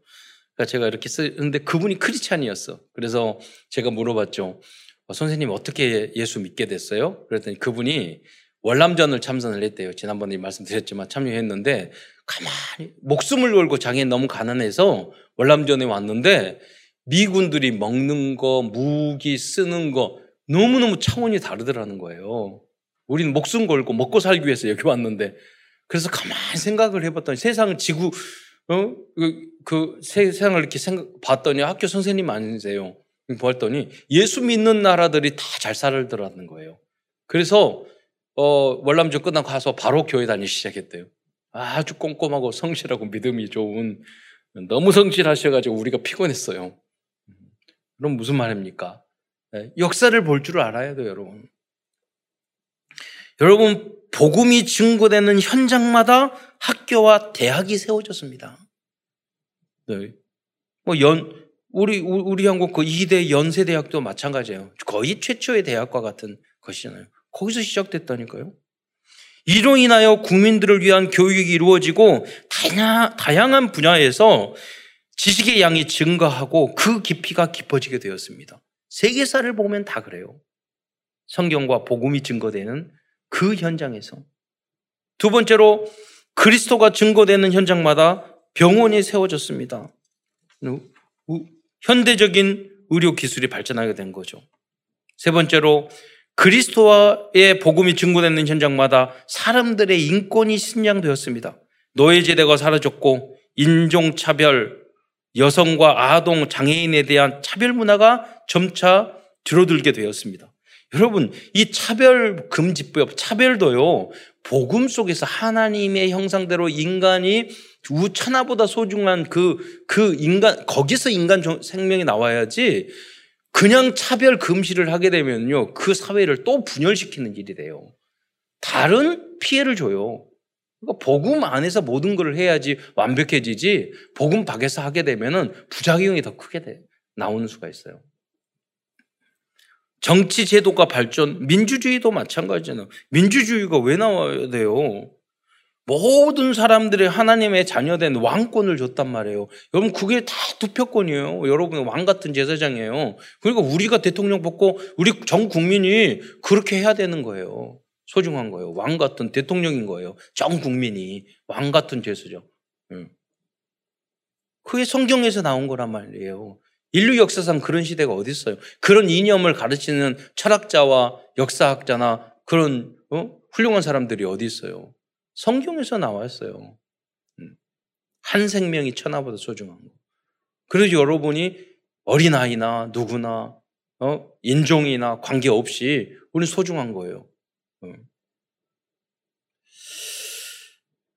그러니까 제가 이렇게 쓰는데 그분이 크리스찬이었어. 그래서 제가 물어봤죠. 어, 선생님 어떻게 예수 믿게 됐어요? 그랬더니 그분이 월남전을 참선을 했대요. 지난번에 말씀드렸지만 참여했는데 가만히 목숨을 걸고 장애인 너무 가난해서 월남전에 왔는데 미군들이 먹는 거, 무기 쓰는 거 너무너무 차원이 다르더라는 거예요. 우리는 목숨 걸고 먹고 살기 위해서 여기 왔는데 그래서 가만히 생각을 해봤더니 세상을 지구 어? 그, 그 세상을 이렇게 생각 봤더니 학교 선생님 아니세요. 보았더니 예수 믿는 나라들이 다 잘 살더라는 거예요. 그래서 어, 월남전 끝나고 가서 바로 교회 다니기 시작했대요. 아주 꼼꼼하고 성실하고 믿음이 좋은 너무 성실하셔가지고 우리가 피곤했어요. 그럼 무슨 말입니까? 네, 역사를 볼 줄 알아야 돼요, 여러분. 여러분, 복음이 증거되는 현장마다 학교와 대학이 세워졌습니다. 네. 뭐 연, 우리, 우리 한국 그 2대 연세대학도 마찬가지예요. 거의 최초의 대학과 같은 것이잖아요. 거기서 시작됐다니까요. 이로 인하여 국민들을 위한 교육이 이루어지고 다양한 분야에서 지식의 양이 증가하고 그 깊이가 깊어지게 되었습니다. 세계사를 보면 다 그래요. 성경과 복음이 증거되는 그 현장에서. 두 번째로 그리스도가 증거되는 현장마다 병원이 세워졌습니다. 현대적인 의료 기술이 발전하게 된 거죠. 세 번째로 그리스도의 복음이 증거되는 현장마다 사람들의 인권이 신장되었습니다. 노예제대가 사라졌고 인종차별, 여성과 아동, 장애인에 대한 차별 문화가 점차 줄어들게 되었습니다. 여러분, 이 차별 금지법, 차별도요, 복음 속에서 하나님의 형상대로 인간이 우천하보다 소중한 그, 그 인간, 거기서 인간 생명이 나와야지 그냥 차별 금지를 하게 되면요, 그 사회를 또 분열시키는 일이 돼요. 다른 피해를 줘요. 그러니까 복음 안에서 모든 걸 해야지 완벽해지지, 복음 밖에서 하게 되면은 부작용이 더 크게 돼, 나오는 수가 있어요. 정치 제도가 발전, 민주주의도 마찬가지잖아요. 민주주의가 왜 나와야 돼요? 모든 사람들이 하나님의 자녀된 왕권을 줬단 말이에요. 여러분, 그게 다 투표권이에요. 여러분, 왕 같은 제사장이에요. 그러니까 우리가 대통령 뽑고 우리 전 국민이 그렇게 해야 되는 거예요. 소중한 거예요. 왕 같은 대통령인 거예요. 전 국민이 왕 같은 제사장. 그게 성경에서 나온 거란 말이에요. 인류 역사상 그런 시대가 어디 있어요? 그런 이념을 가르치는 철학자와 역사학자나 그런 어? 훌륭한 사람들이 어디 있어요? 성경에서 나왔어요. 음. 한 생명이 천하보다 소중한 거. 그래서 여러분이 어린아이나 누구나 어? 인종이나 관계없이 우리는 소중한 거예요. 어.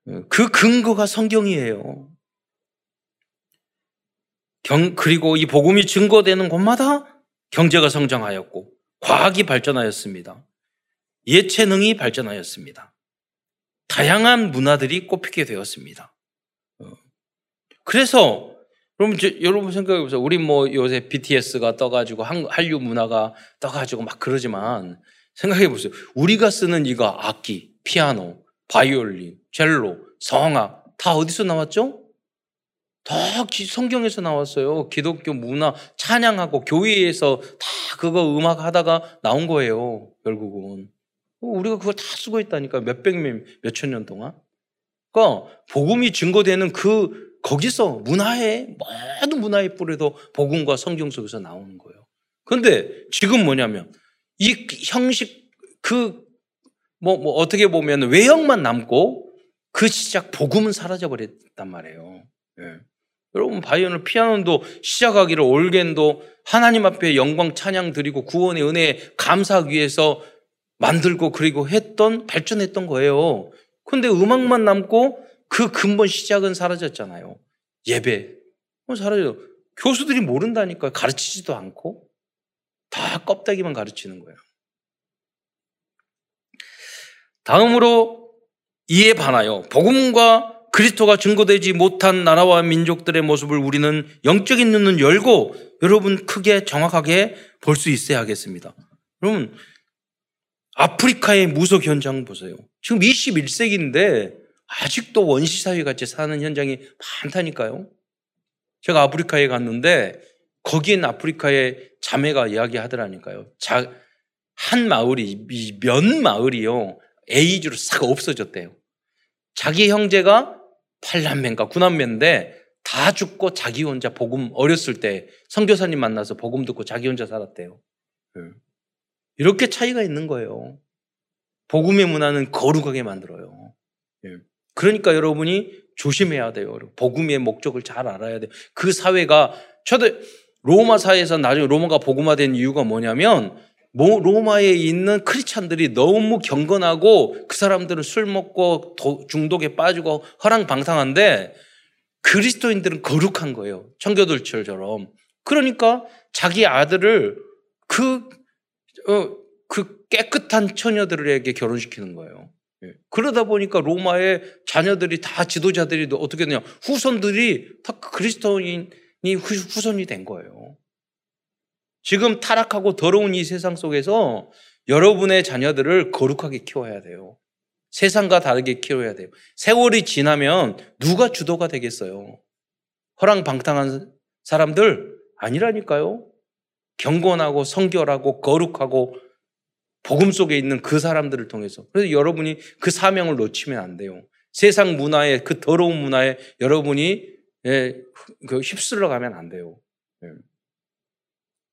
어, 그 근거가 성경이에요. 경, 그리고 이 복음이 증거되는 곳마다 경제가 성장하였고 과학이 발전하였습니다. 예체능이 발전하였습니다. 다양한 문화들이 꼽히게 되었습니다. 어. 그래서 여러분, 여러분 생각해 보세요. 우리 뭐 요새 BTS가 떠가지고 한류 문화가 떠가지고 막 그러지만 생각해 보세요. 우리가 쓰는 이거 악기, 피아노, 바이올린, 첼로, 성악 다 어디서 나왔죠? 다 성경에서 나왔어요. 기독교 문화 찬양하고 교회에서 다 그거 음악 하다가 나온 거예요. 결국은 우리가 그걸 다 쓰고 있다니까 몇백 명, 몇천 년 동안. 그러니까 복음이 증거되는 그 거기서 문화에 모든 문화의 뿌리도 복음과 성경 속에서 나오는 거예요. 그런데 지금 뭐냐면 이 형식 그 뭐, 뭐 어떻게 보면 외형만 남고 그 시작 복음은 사라져 버렸단 말이에요. 예. 여러분 바이올린 피아노도 시작하기를 올겐도 하나님 앞에 영광 찬양 드리고 구원의 은혜 감사하기 위해서 만들고 그리고 했던 발전했던 거예요. 근데 음악만 남고 그 근본 시작은 사라졌잖아요. 예배. 사라져. 교수들이 모른다니까 가르치지도 않고 다 껍데기만 가르치는 거예요. 다음으로 이에 반하여 복음과 그리스도가 증거되지 못한 나라와 민족들의 모습을 우리는 영적인 눈을 열고 여러분 크게 정확하게 볼 수 있어야 하겠습니다. 여러분 아프리카의 무속 현장 보세요. 지금 21세기인데 아직도 원시 사회 같이 사는 현장이 많다니까요. 제가 아프리카에 갔는데 거기엔 아프리카의 자매가 이야기하더라니까요. 자, 한 마을이, 면 마을이요. 에이즈로 싹 없어졌대요. 자기 형제가 8남매인가 9남매인데 다 죽고 자기 혼자 복음 어렸을 때 선교사님 만나서 복음 듣고 자기 혼자 살았대요. 예. 이렇게 차이가 있는 거예요. 복음의 문화는 거룩하게 만들어요. 예. 그러니까 여러분이 조심해야 돼요. 복음의 목적을 잘 알아야 돼요. 그 사회가 저도 로마 사회에서 나중에 로마가 복음화된 이유가 뭐냐면 로마에 있는 크리스찬들이 너무 경건하고 그 사람들은 술 먹고 중독에 빠지고 허랑방탕한데 그리스도인들은 거룩한 거예요. 청교도처럼. 그러니까 자기 아들을 그, 어, 그 깨끗한 처녀들에게 결혼시키는 거예요. 예. 그러다 보니까 로마의 자녀들이 다 지도자들이 어떻게 되냐. 후손들이 다 그리스도인이 후손이 된 거예요. 지금 타락하고 더러운 이 세상 속에서 여러분의 자녀들을 거룩하게 키워야 돼요. 세상과 다르게 키워야 돼요. 세월이 지나면 누가 주도가 되겠어요? 허랑방탕한 사람들 아니라니까요. 경건하고 성결하고 거룩하고 복음 속에 있는 그 사람들을 통해서. 그래서 여러분이 그 사명을 놓치면 안 돼요. 세상 문화에 그 더러운 문화에 여러분이 예, 그 휩쓸러 가면 안 돼요. 예.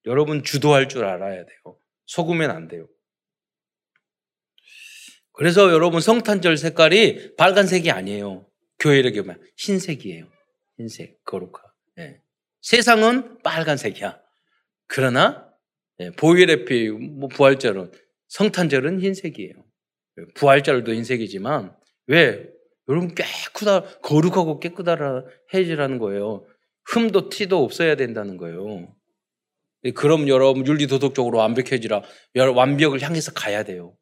여러분 주도할 줄 알아야 돼요. 속으면 안 돼요. 그래서 여러분 성탄절 색깔이 빨간색이 아니에요. 교회를 보면 흰색이에요. 흰색, 거룩하. 네. 세상은 빨간색이야. 그러나 네, 보일에피 뭐 부활절은 성탄절은 흰색이에요. 부활절도 흰색이지만 왜 여러분 깨끗하 거룩하고 깨끗하라 해지라는 거예요. 흠도 티도 없어야 된다는 거예요. 그럼 여러분 윤리도덕적으로 완벽해지라 완벽을 향해서 가야 돼요.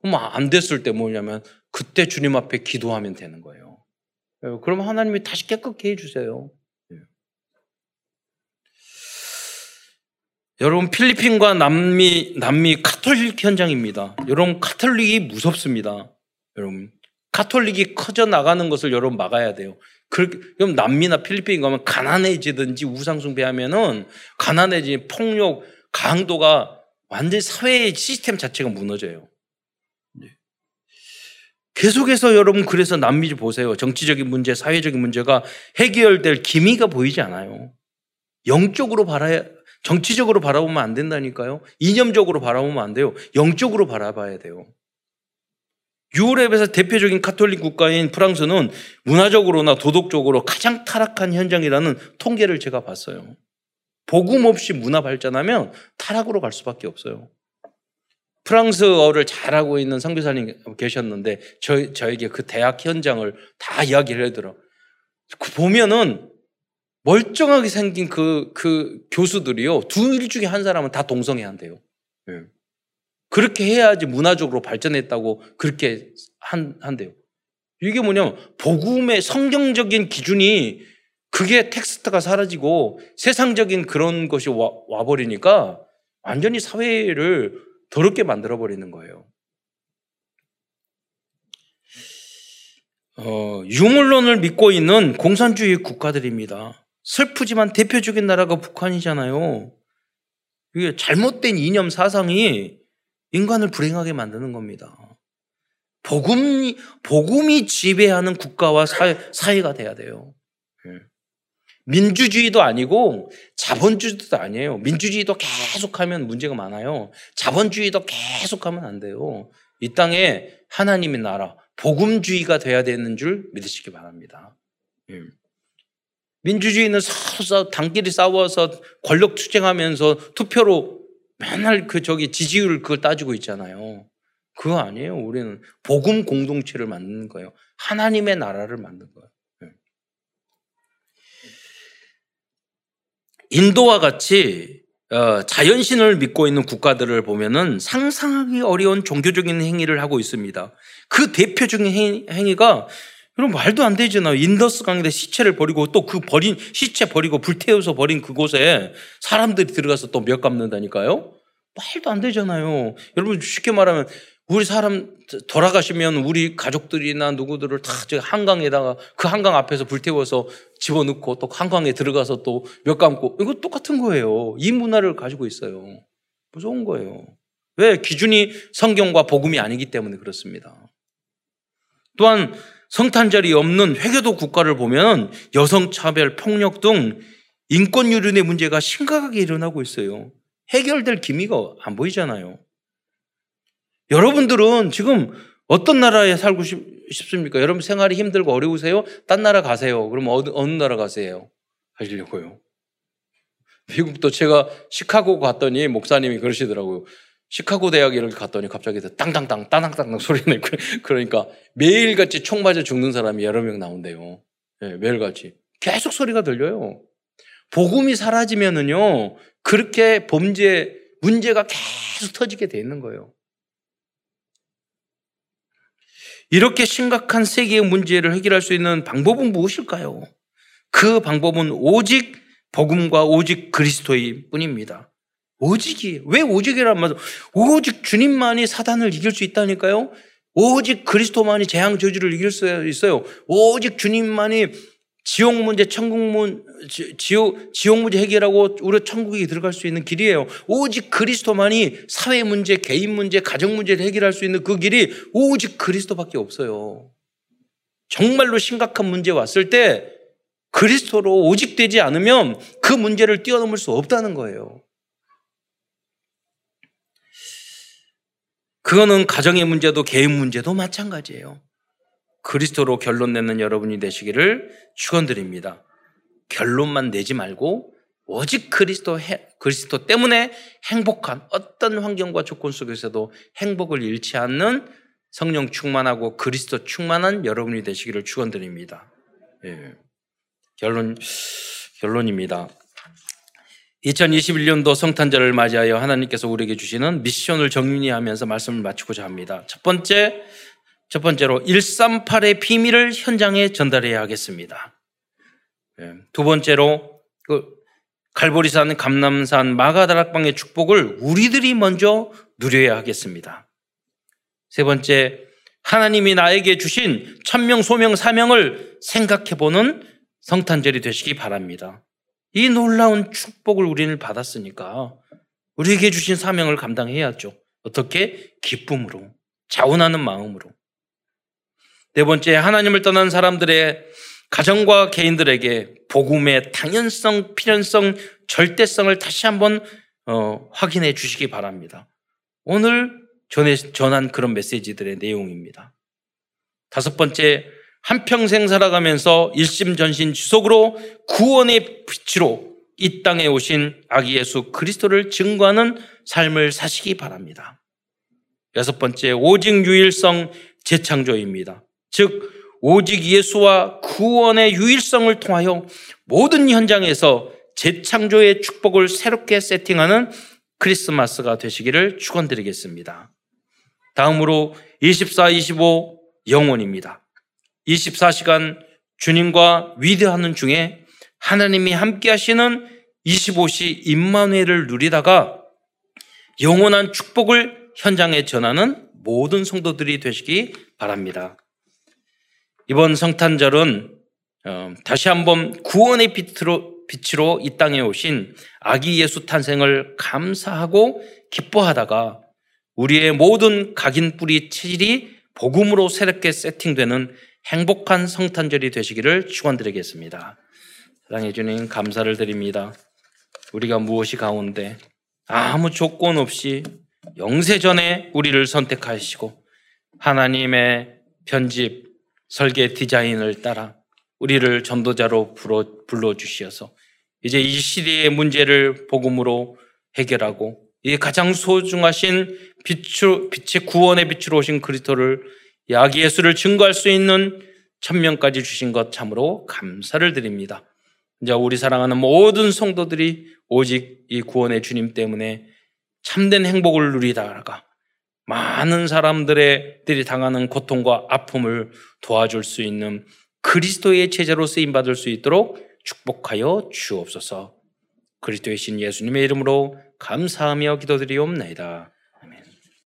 그럼 안 됐을 때 뭐냐면 그때 주님 앞에 기도하면 되는 거예요. 예, 그럼 하나님이 다시 깨끗게 해주세요. 예. 여러분 필리핀과 남미 남미 카톨릭 현장입니다. 여러분 카톨릭이 무섭습니다. 여러분 카톨릭이 커져 나가는 것을 여러분 막아야 돼요. 그럼 남미나 필리핀 가면 가난해지든지 우상숭배하면은 가난해지 폭력 강도가 완전히 사회의 시스템 자체가 무너져요. 네. 계속해서 여러분 그래서 남미 보세요. 정치적인 문제, 사회적인 문제가 해결될 기미가 보이지 않아요. 영적으로 바라야 정치적으로 바라보면 안 된다니까요. 이념적으로 바라보면 안 돼요. 영적으로 바라봐야 돼요. 유럽에서 대표적인 카톨릭 국가인 프랑스는 문화적으로나 도덕적으로 가장 타락한 현장이라는 통계를 제가 봤어요. 복음 없이 문화 발전하면 타락으로 갈 수밖에 없어요. 프랑스어를 잘하고 있는 선교사님 계셨는데 저, 저에게 그 대학 현장을 다 이야기를 해더라. 그 보면은 멀쩡하게 생긴 그, 그 교수들이요. 둘 중에 한 사람은 다 동성애 한대요. 네. 그렇게 해야지 문화적으로 발전했다고 그렇게 한, 한대요. 이게 뭐냐면 복음의 성경적인 기준이 그게 텍스트가 사라지고 세상적인 그런 것이 와, 와버리니까 완전히 사회를 더럽게 만들어버리는 거예요. 어, 유물론을 믿고 있는 공산주의 국가들입니다. 슬프지만 대표적인 나라가 북한이잖아요. 이게 잘못된 이념 사상이 인간을 불행하게 만드는 겁니다. 복음이, 복음이 지배하는 국가와 사회, 사회가 돼야 돼요. 예. 민주주의도 아니고 자본주의도 아니에요. 민주주의도 계속하면 문제가 많아요. 자본주의도 계속하면 안 돼요. 이 땅에 하나님의 나라, 복음주의가 돼야 되는 줄 믿으시기 바랍니다. 예. 민주주의는 서로 당끼리 싸워서 권력 투쟁하면서 투표로 맨날 그 저기 지지율 그걸 따지고 있잖아요. 그거 아니에요. 우리는 복음 공동체를 만드는 거예요. 하나님의 나라를 만든 거예요. 예. 인도와 같이 어, 자연신을 믿고 있는 국가들을 보면은 상상하기 어려운 종교적인 행위를 하고 있습니다. 그 대표적인 행위가 여러분 말도 안 되잖아요. 인더스 강에 시체를 버리고 또 그 버린 시체 버리고 불태워서 버린 그곳에 사람들이 들어가서 또 몇 감는다니까요. 말도 안 되잖아요. 여러분 쉽게 말하면 우리 사람 돌아가시면 우리 가족들이나 누구들을 다 한강에다가 그 한강 앞에서 불태워서 집어넣고 또 한강에 들어가서 또 몇 감고 이거 똑같은 거예요. 이 문화를 가지고 있어요. 무서운 거예요. 왜? 기준이 성경과 복음이 아니기 때문에 그렇습니다. 또한 성탄절이 없는 회교도 국가를 보면 여성차별, 폭력 등 인권 유린의 문제가 심각하게 일어나고 있어요. 해결될 기미가 안 보이잖아요. 여러분들은 지금 어떤 나라에 살고 싶습니까? 여러분 생활이 힘들고 어려우세요? 딴 나라 가세요. 그럼 어느, 어느 나라 가세요? 하시려고요. 미국도 제가 시카고 갔더니 목사님이 그러시더라고요. 시카고 이렇게 갔더니 갑자기 땅땅땅, 따당땅땅 소리 내고 그러니까 매일같이 총 맞아 죽는 사람이 여러 명 나온대요. 네, 매일같이. 계속 소리가 들려요. 복음이 사라지면은요, 그렇게 범죄, 문제가 계속 터지게 돼 있는 거예요. 이렇게 심각한 세계의 문제를 해결할 수 있는 방법은 무엇일까요? 그 방법은 오직 복음과 오직 그리스도의 뿐입니다. 오직이 왜 오직이란 말? 오직 주님만이 사단을 이길 수 있다니까요. 오직 그리스도만이 재앙 저주를 이길 수 있어요. 오직 주님만이 지옥 문제, 천국 문, 지옥, 지옥 문제 해결하고 우리 천국에 들어갈 수 있는 길이에요. 오직 그리스도만이 사회 문제, 개인 문제, 가정 문제를 해결할 수 있는 그 길이 오직 그리스도밖에 없어요. 정말로 심각한 문제 왔을 때 그리스도로 오직 되지 않으면 그 문제를 뛰어넘을 수 없다는 거예요. 그거는 가정의 문제도 개인 문제도 마찬가지예요. 그리스도로 결론 내는 여러분이 되시기를 축원드립니다. 결론만 내지 말고 오직 그리스도 그리스도 때문에 행복한 어떤 환경과 조건 속에서도 행복을 잃지 않는 성령 충만하고 그리스도 충만한 여러분이 되시기를 축원드립니다. 예. 결론 결론입니다. 2021년도 성탄절을 맞이하여 하나님께서 우리에게 주시는 미션을 정리하면서 말씀을 마치고자 합니다. 첫 번째, 첫 번째로 138의 비밀을 현장에 전달해야 하겠습니다. 예, 두 번째로 그 갈보리산, 감남산, 마가다락방의 축복을 우리들이 먼저 누려야 하겠습니다. 세 번째, 하나님이 나에게 주신 천명, 소명, 사명을 생각해 보는 성탄절이 되시기 바랍니다. 이 놀라운 축복을 우리는 받았으니까 우리에게 주신 사명을 감당해야죠. 어떻게? 기쁨으로, 자원하는 마음으로. 네 번째, 하나님을 떠난 사람들의 가정과 개인들에게 복음의 당연성, 필연성, 절대성을 다시 한번 어, 확인해 주시기 바랍니다. 오늘 전해, 전한 그런 메시지들의 내용입니다. 다섯 번째, 한평생 살아가면서 일심전신 지속으로 구원의 빛으로 이 땅에 오신 아기 예수 그리스도를 증거하는 삶을 사시기 바랍니다. 여섯 번째, 오직 유일성 재창조입니다. 즉, 오직 예수와 구원의 유일성을 통하여 모든 현장에서 재창조의 축복을 새롭게 세팅하는 크리스마스가 되시기를 축원드리겠습니다. 다음으로 24, 25 영혼입니다. 24시간 주님과 위대하는 중에 하나님이 함께 하시는 25시 임만회를 누리다가 영원한 축복을 현장에 전하는 모든 성도들이 되시기 바랍니다. 이번 성탄절은 어, 다시 한번 구원의 빛으로, 빛으로 이 땅에 오신 아기 예수 탄생을 감사하고 기뻐하다가 우리의 모든 각인 뿌리 체질이 복음으로 새롭게 세팅되는 행복한 성탄절이 되시기를 축원드리겠습니다. 사랑해 주님 감사를 드립니다. 우리가 무엇이 가운데 아무 조건 없이 영세 전에 우리를 선택하시고 하나님의 편집 설계 디자인을 따라 우리를 전도자로 불러, 불러주시어서 이제 이 시대의 문제를 복음으로 해결하고 이 가장 소중하신 빛으로, 빛의 구원의 빛으로 오신 그리스도를 야기 예수를 증거할 수 있는 천명까지 주신 것 참으로 감사를 드립니다. 이제 우리 사랑하는 모든 성도들이 오직 이 구원의 주님 때문에 참된 행복을 누리다가 많은 사람들의 당하는 고통과 아픔을 도와줄 수 있는 그리스도의 제자로 쓰임 받을 수 있도록 축복하여 주옵소서. 그리스도의 신 예수님의 이름으로 감사하며 기도드리옵나이다.